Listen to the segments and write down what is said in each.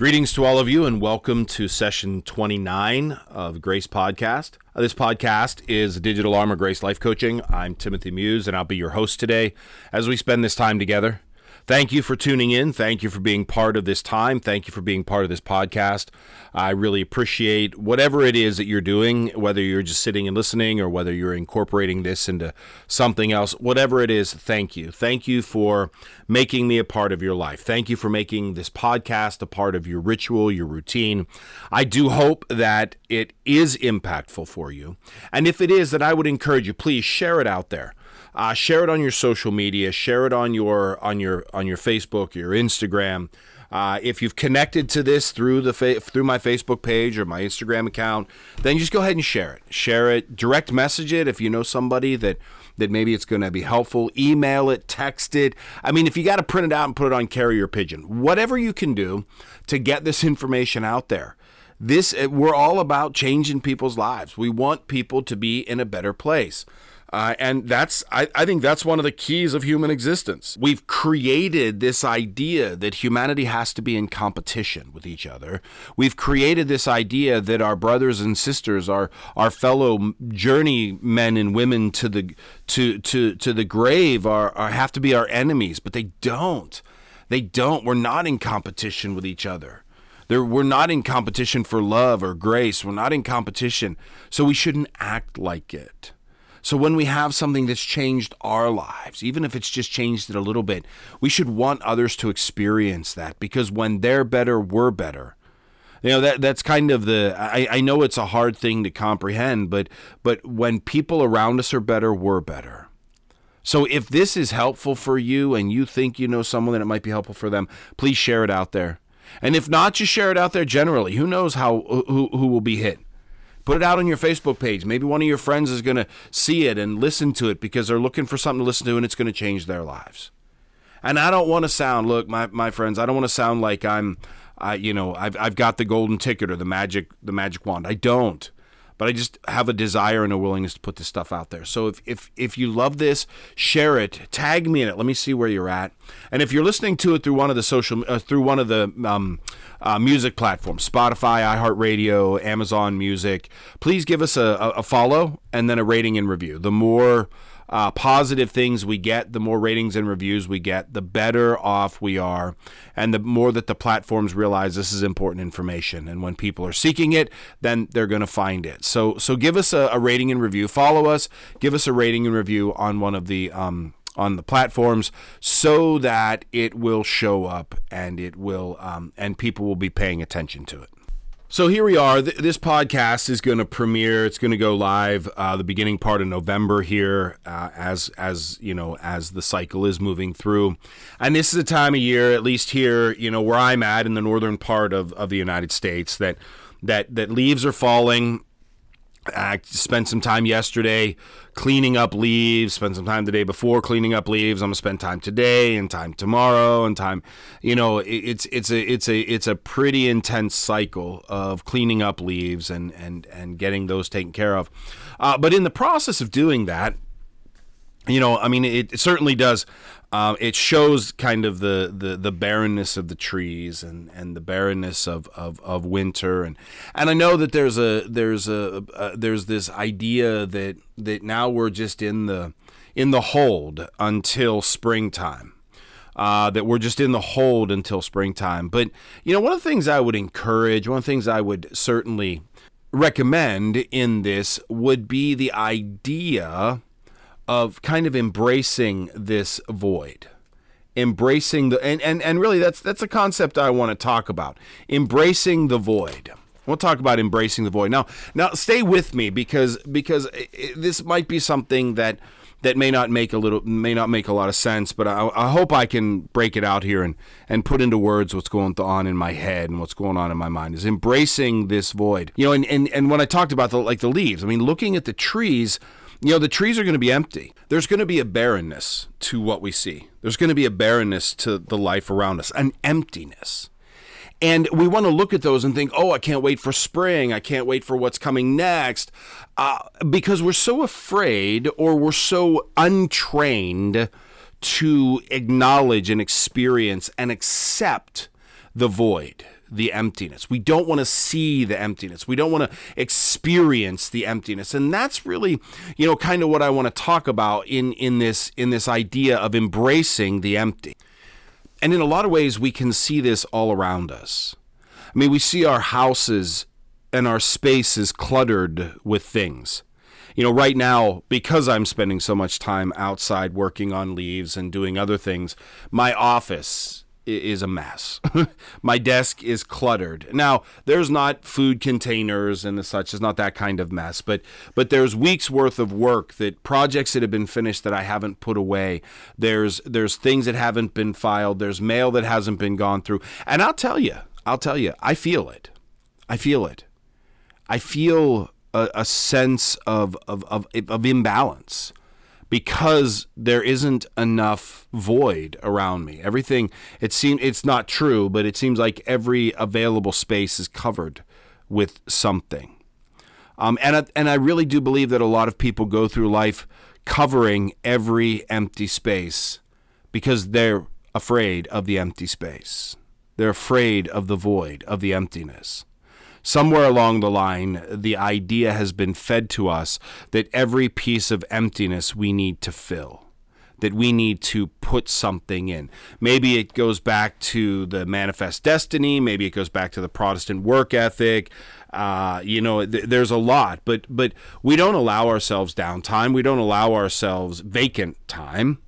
Greetings to all of you, and welcome to session 29 of Grace Podcast. Uh, this podcast is Digital Armor Grace Life Coaching. I'm Timothy Muse, and I'll be your host today as we spend this time together. Thank you for tuning in. Thank you for being part of this time. Thank you for being part of this podcast. I really appreciate whatever it is that you're doing, whether you're just sitting and listening or whether you're incorporating this into something else, whatever it is, thank you. Thank you for making me a part of your life. Thank you for making this podcast a part of your ritual, your routine. I do hope that it is impactful for you. And if it is, then I would encourage you, please share it out there. Uh, share it on your social media. Share it on your on your on your Facebook, your Instagram. Uh, if you've connected to this through the fa- through my Facebook page or my Instagram account, then just go ahead and share it. Share it. Direct message it if you know somebody that that maybe it's going to be helpful. Email it, text it. I mean, if you got to print it out and put it on carrier pigeon, whatever you can do to get this information out there this we're all about changing people's lives. We want people to be in a better place. Uh, and that's, I, I think that's one of the keys of human existence. We've created this idea that humanity has to be in competition with each other. We've created this idea that our brothers and sisters, our, our fellow journeymen and women to the, to, to, to the grave are, are, have to be our enemies, but they don't. They don't. We're not in competition with each other. There, we're not in competition for love or grace. We're not in competition. So we shouldn't act like it. So when we have something that's changed our lives, even if it's just changed it a little bit, we should want others to experience that because when they're better, we're better. You know that that's kind of the I, I know it's a hard thing to comprehend, but but when people around us are better, we're better. So if this is helpful for you and you think you know someone that it might be helpful for them, please share it out there. And if not, just share it out there generally. Who knows how who who will be hit? Put it out on your Facebook page. Maybe one of your friends is going to see it and listen to it because they're looking for something to listen to and it's going to change their lives. And I don't want to sound, look, my, my friends, I don't want to sound like I'm, I, you know, I've, I've got the golden ticket or the magic, the magic wand. I don't but I just have a desire and a willingness to put this stuff out there. So if if if you love this, share it, tag me in it. Let me see where you're at. And if you're listening to it through one of the social uh, through one of the um, uh, music platforms, Spotify, iHeartRadio, Amazon Music, please give us a, a follow and then a rating and review. The more uh, positive things we get, the more ratings and reviews we get, the better off we are, and the more that the platforms realize this is important information. And when people are seeking it, then they're going to find it. So, so give us a, a, rating and review. Follow us. Give us a rating and review on one of the um, on the platforms so that it will show up and it will um, and people will be paying attention to it. So here we are. This podcast is going to premiere. It's going to go live uh, the beginning part of November here, uh, as as you know, as the cycle is moving through. And this is a time of year, at least here, you know, where I'm at in the northern part of, of the United States, that that that leaves are falling. I spent some time yesterday cleaning up leaves, spent some time the day before cleaning up leaves. I'm gonna spend time today and time tomorrow and time, you know, it's it's a it's a it's a pretty intense cycle of cleaning up leaves and and and getting those taken care of. Uh, but in the process of doing that, you know, I mean, it, it certainly does. Um, it shows kind of the, the, the barrenness of the trees and, and the barrenness of, of, of winter and and I know that there's a there's a, a there's this idea that that now we're just in the in the hold until springtime. Uh, that we're just in the hold until springtime. But you know, one of the things I would encourage, one of the things I would certainly recommend in this would be the idea of kind of embracing this void. Embracing the and, and and really that's that's a concept I want to talk about. Embracing the void. We'll talk about embracing the void. Now now stay with me because because this might be something that that may not make a little may not make a lot of sense but I, I hope I can break it out here and and put into words what's going on in my head and what's going on in my mind is embracing this void. You know and and, and when I talked about the like the leaves I mean looking at the trees you know, the trees are going to be empty. There's going to be a barrenness to what we see. There's going to be a barrenness to the life around us, an emptiness. And we want to look at those and think, oh, I can't wait for spring. I can't wait for what's coming next. Uh, because we're so afraid or we're so untrained to acknowledge and experience and accept the void the emptiness. We don't want to see the emptiness. We don't want to experience the emptiness. And that's really, you know, kind of what I want to talk about in in this in this idea of embracing the empty. And in a lot of ways we can see this all around us. I mean, we see our houses and our spaces cluttered with things. You know, right now, because I'm spending so much time outside working on leaves and doing other things, my office is a mess. my desk is cluttered. Now, there's not food containers and such. It's not that kind of mess, but but there's weeks worth of work that projects that have been finished that I haven't put away. There's there's things that haven't been filed. There's mail that hasn't been gone through. And I'll tell you, I'll tell you, I feel it. I feel it. I feel a, a sense of, of, of, of imbalance because there isn't enough void around me. Everything it seems it's not true, but it seems like every available space is covered with something. Um, and I, and I really do believe that a lot of people go through life covering every empty space because they're afraid of the empty space. They're afraid of the void, of the emptiness. Somewhere along the line, the idea has been fed to us that every piece of emptiness we need to fill that we need to put something in. Maybe it goes back to the manifest destiny. Maybe it goes back to the Protestant work ethic. Uh, you know, th- there's a lot, but but we don't allow ourselves downtime. We don't allow ourselves vacant time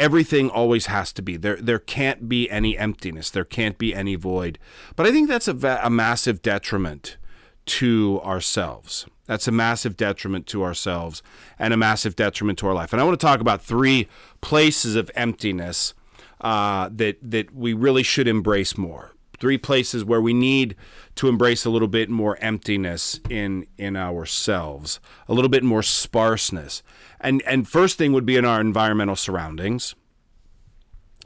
everything always has to be. There there can't be any emptiness. There can't be any void. But i think that's a, a massive detriment to ourselves. That's a massive detriment to ourselves and a massive detriment to our life. And i want to talk about three places of emptiness uh, that that we really should embrace more three places where we need to embrace a little bit more emptiness in in ourselves a little bit more sparseness and and first thing would be in our environmental surroundings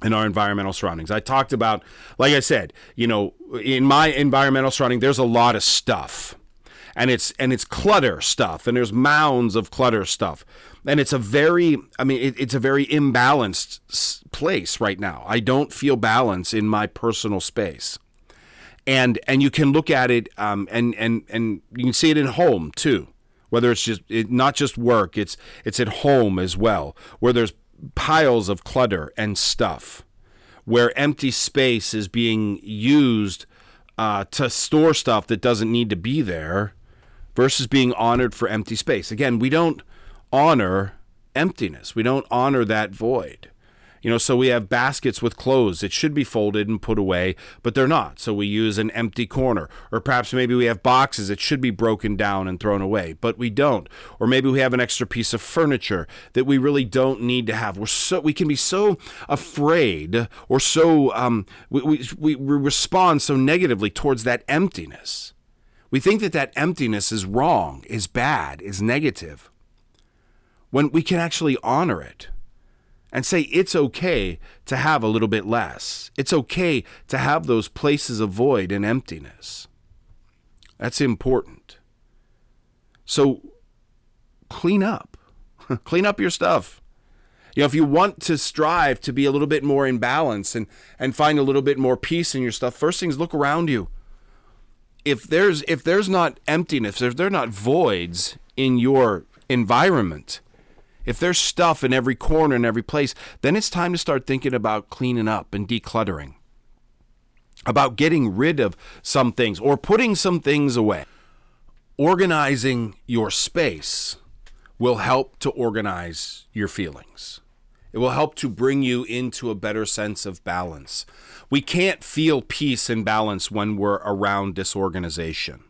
in our environmental surroundings. I talked about, like I said, you know, in my environmental surrounding, there's a lot of stuff, and it's and it's clutter stuff, and there's mounds of clutter stuff, and it's a very, I mean, it, it's a very imbalanced place right now. I don't feel balance in my personal space, and and you can look at it, um, and and and you can see it in home too. Whether it's just it, not just work it's it's at home as well where there's piles of clutter and stuff where empty space is being used uh, to store stuff that doesn't need to be there versus being honored for empty space. Again we don't honor emptiness. We don't honor that void you know, so we have baskets with clothes that should be folded and put away, but they're not. So we use an empty corner. Or perhaps maybe we have boxes that should be broken down and thrown away, but we don't. Or maybe we have an extra piece of furniture that we really don't need to have. We're so we can be so afraid or so um, we, we, we respond so negatively towards that emptiness. We think that that emptiness is wrong, is bad, is negative, when we can actually honor it and say it's okay to have a little bit less. It's okay to have those places of void and emptiness. That's important. So clean up. clean up your stuff. You know, if you want to strive to be a little bit more in balance and, and find a little bit more peace in your stuff, first things look around you. If there's if there's not emptiness, if there's not voids in your environment, if there's stuff in every corner and every place, then it's time to start thinking about cleaning up and decluttering, about getting rid of some things or putting some things away. Organizing your space will help to organize your feelings. It will help to bring you into a better sense of balance. We can't feel peace and balance when we're around disorganization.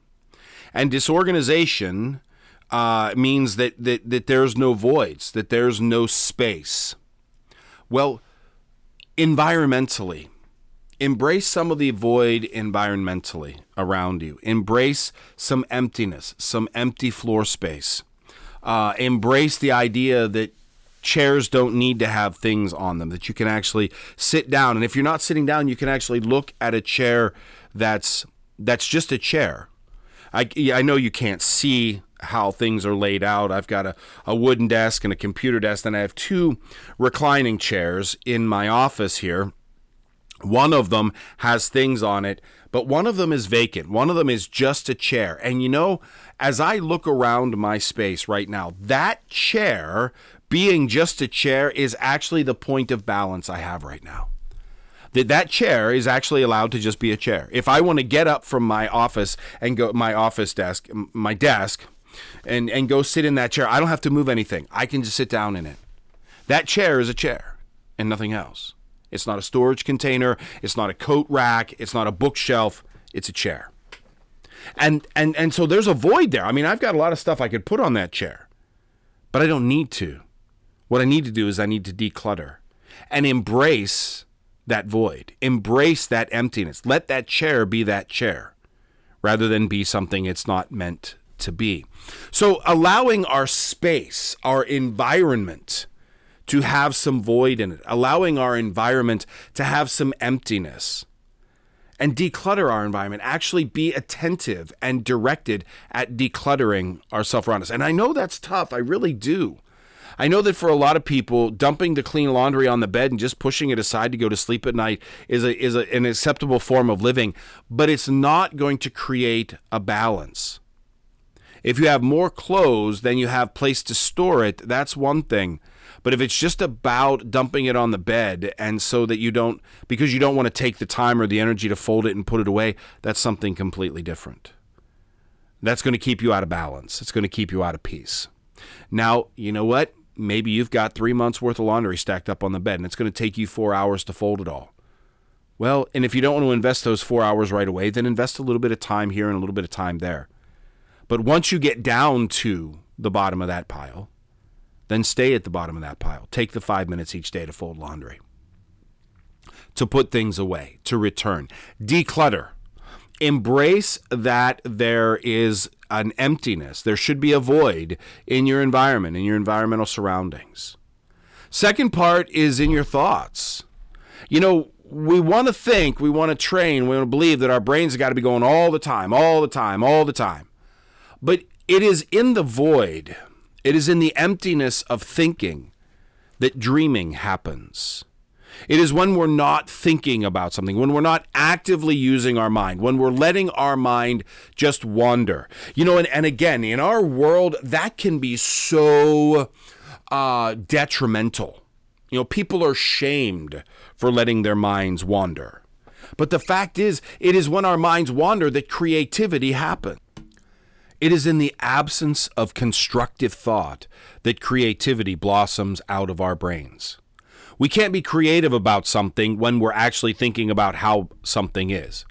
And disorganization uh, means that, that, that there's no voids, that there's no space. Well, environmentally, embrace some of the void environmentally around you. Embrace some emptiness, some empty floor space. Uh, embrace the idea that chairs don't need to have things on them, that you can actually sit down. And if you're not sitting down, you can actually look at a chair that's that's just a chair. I, I know you can't see how things are laid out. I've got a, a wooden desk and a computer desk, and I have two reclining chairs in my office here. One of them has things on it, but one of them is vacant. One of them is just a chair. And you know, as I look around my space right now, that chair being just a chair is actually the point of balance I have right now. That that chair is actually allowed to just be a chair. If I want to get up from my office and go my office desk, my desk, and and go sit in that chair, I don't have to move anything. I can just sit down in it. That chair is a chair and nothing else. It's not a storage container, it's not a coat rack, it's not a bookshelf, it's a chair. And and and so there's a void there. I mean, I've got a lot of stuff I could put on that chair. But I don't need to. What I need to do is I need to declutter and embrace that void. Embrace that emptiness. Let that chair be that chair rather than be something it's not meant to be. So allowing our space, our environment to have some void in it, allowing our environment to have some emptiness and declutter our environment, actually be attentive and directed at decluttering ourselves around us. And I know that's tough, I really do. I know that for a lot of people, dumping the clean laundry on the bed and just pushing it aside to go to sleep at night is a, is a, an acceptable form of living, but it's not going to create a balance. If you have more clothes than you have place to store it, that's one thing. But if it's just about dumping it on the bed and so that you don't, because you don't want to take the time or the energy to fold it and put it away, that's something completely different. That's going to keep you out of balance. It's going to keep you out of peace. Now, you know what? Maybe you've got three months worth of laundry stacked up on the bed and it's going to take you four hours to fold it all. Well, and if you don't want to invest those four hours right away, then invest a little bit of time here and a little bit of time there. But once you get down to the bottom of that pile, then stay at the bottom of that pile. Take the five minutes each day to fold laundry, to put things away, to return. Declutter. Embrace that there is an emptiness. There should be a void in your environment, in your environmental surroundings. Second part is in your thoughts. You know, we want to think, we want to train, we want to believe that our brains have got to be going all the time, all the time, all the time. But it is in the void, it is in the emptiness of thinking that dreaming happens. It is when we're not thinking about something, when we're not actively using our mind, when we're letting our mind just wander. You know, and, and again, in our world, that can be so uh, detrimental. You know, people are shamed for letting their minds wander. But the fact is, it is when our minds wander that creativity happens. It is in the absence of constructive thought that creativity blossoms out of our brains. We can't be creative about something when we're actually thinking about how something is.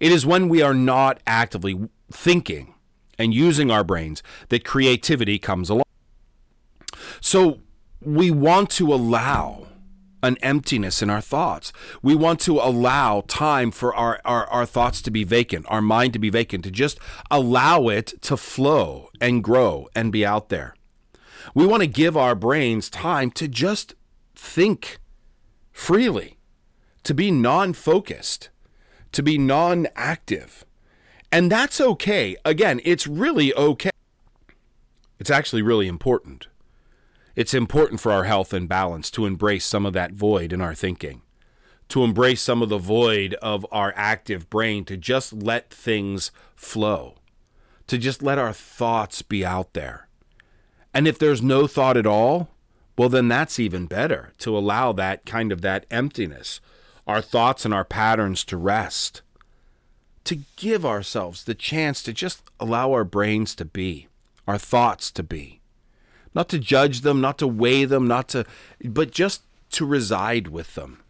It is when we are not actively thinking and using our brains that creativity comes along. So we want to allow an emptiness in our thoughts. We want to allow time for our, our, our thoughts to be vacant, our mind to be vacant, to just allow it to flow and grow and be out there. We want to give our brains time to just think freely, to be non focused, to be non active. And that's okay. Again, it's really okay. It's actually really important. It's important for our health and balance to embrace some of that void in our thinking, to embrace some of the void of our active brain, to just let things flow, to just let our thoughts be out there. And if there's no thought at all, well, then that's even better to allow that kind of that emptiness, our thoughts and our patterns to rest, to give ourselves the chance to just allow our brains to be, our thoughts to be not to judge them, not to weigh them, not to, but just to reside with them.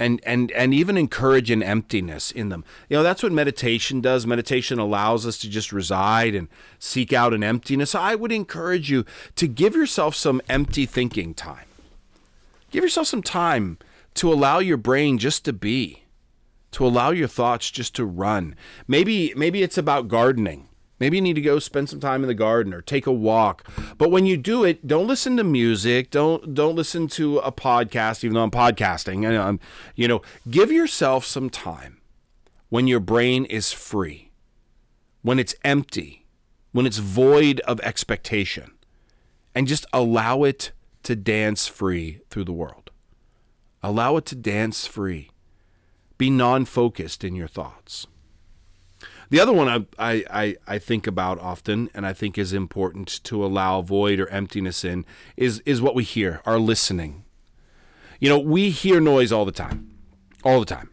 And, and and even encourage an emptiness in them. You know, that's what meditation does. Meditation allows us to just reside and seek out an emptiness. I would encourage you to give yourself some empty thinking time. Give yourself some time to allow your brain just to be, to allow your thoughts just to run. Maybe maybe it's about gardening Maybe you need to go spend some time in the garden or take a walk. But when you do it, don't listen to music. Don't don't listen to a podcast, even though I'm podcasting. And um, you know, give yourself some time when your brain is free, when it's empty, when it's void of expectation, and just allow it to dance free through the world. Allow it to dance free. Be non focused in your thoughts. The other one I, I, I think about often and I think is important to allow void or emptiness in is, is what we hear, our listening. You know, we hear noise all the time, all the time.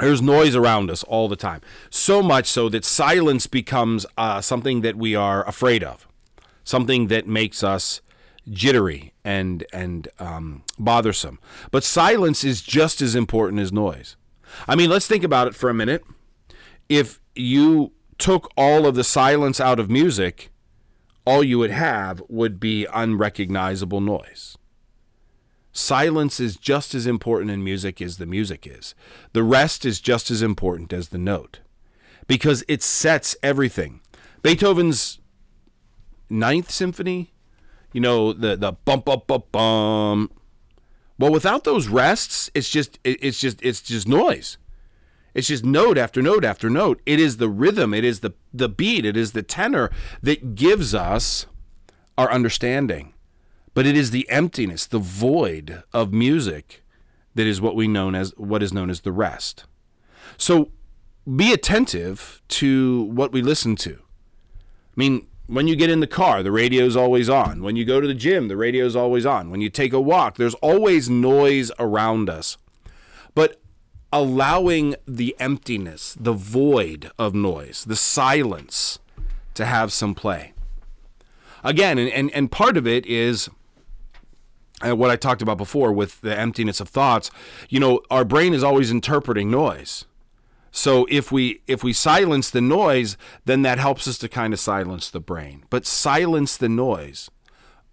There's noise around us all the time. So much so that silence becomes uh, something that we are afraid of, something that makes us jittery and and um, bothersome. But silence is just as important as noise. I mean, let's think about it for a minute. If you took all of the silence out of music, all you would have would be unrecognizable noise. Silence is just as important in music as the music is. The rest is just as important as the note because it sets everything. Beethoven's Ninth Symphony, you know, the the bump up bump bum. Well, without those rests, it's just it's just it's just noise. It's just note after note after note. It is the rhythm, it is the the beat, it is the tenor that gives us our understanding. But it is the emptiness, the void of music that is what we known as what is known as the rest. So be attentive to what we listen to. I mean, when you get in the car, the radio's always on. When you go to the gym, the radio's always on. When you take a walk, there's always noise around us. Allowing the emptiness, the void of noise, the silence to have some play. Again, and, and, and part of it is uh, what I talked about before with the emptiness of thoughts, you know, our brain is always interpreting noise. So if we if we silence the noise, then that helps us to kind of silence the brain. But silence the noise.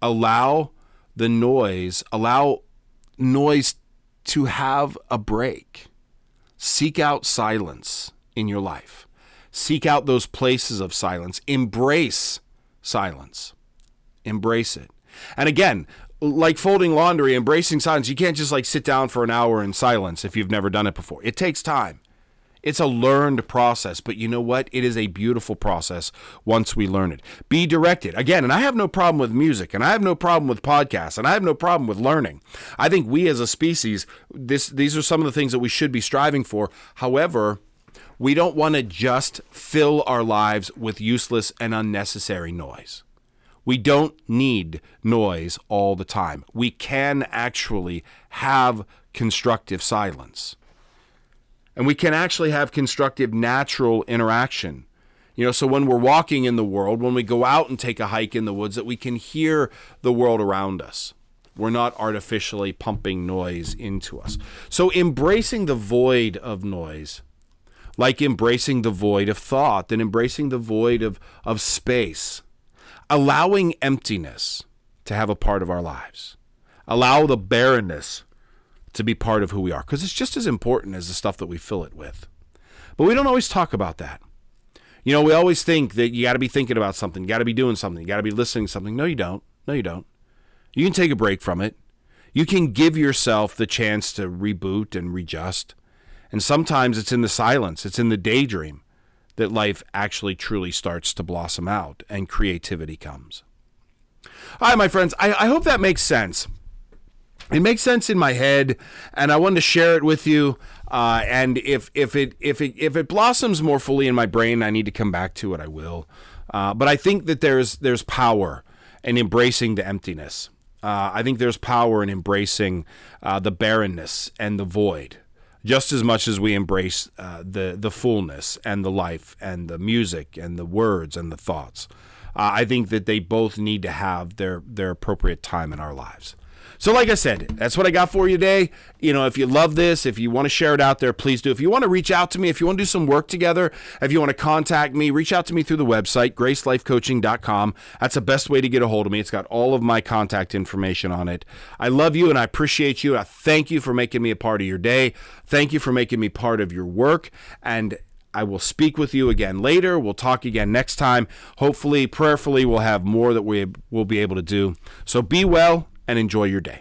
Allow the noise, allow noise to have a break. Seek out silence in your life. Seek out those places of silence. Embrace silence. Embrace it. And again, like folding laundry, embracing silence, you can't just like sit down for an hour in silence if you've never done it before. It takes time. It's a learned process, but you know what? It is a beautiful process once we learn it. Be directed. Again, and I have no problem with music, and I have no problem with podcasts, and I have no problem with learning. I think we as a species, this these are some of the things that we should be striving for. However, we don't want to just fill our lives with useless and unnecessary noise. We don't need noise all the time. We can actually have constructive silence. And we can actually have constructive natural interaction. You know, so when we're walking in the world, when we go out and take a hike in the woods, that we can hear the world around us. We're not artificially pumping noise into us. So embracing the void of noise, like embracing the void of thought and embracing the void of, of space allowing emptiness to have a part of our lives. Allow the barrenness to be part of who we are because it's just as important as the stuff that we fill it with. But we don't always talk about that. You know, we always think that you got to be thinking about something, you got to be doing something, you got to be listening to something. No, you don't. No, you don't. You can take a break from it. You can give yourself the chance to reboot and readjust. And sometimes it's in the silence, it's in the daydream that life actually truly starts to blossom out and creativity comes. All right, my friends, I, I hope that makes sense. It makes sense in my head, and I wanted to share it with you. Uh, and if if it if it if it blossoms more fully in my brain, I need to come back to it. I will. Uh, but I think that there's there's power in embracing the emptiness. Uh, I think there's power in embracing uh, the barrenness and the void just as much as we embrace uh, the the fullness and the life and the music and the words and the thoughts. Uh, I think that they both need to have their their appropriate time in our lives. So, like I said, that's what I got for you today. You know, if you love this, if you want to share it out there, please do. If you want to reach out to me, if you want to do some work together, if you want to contact me, reach out to me through the website, gracelifecoaching.com. That's the best way to get a hold of me. It's got all of my contact information on it. I love you and I appreciate you. I thank you for making me a part of your day. Thank you for making me part of your work. And I will speak with you again later. We'll talk again next time. Hopefully, prayerfully, we'll have more that we will be able to do. So be well and enjoy your day.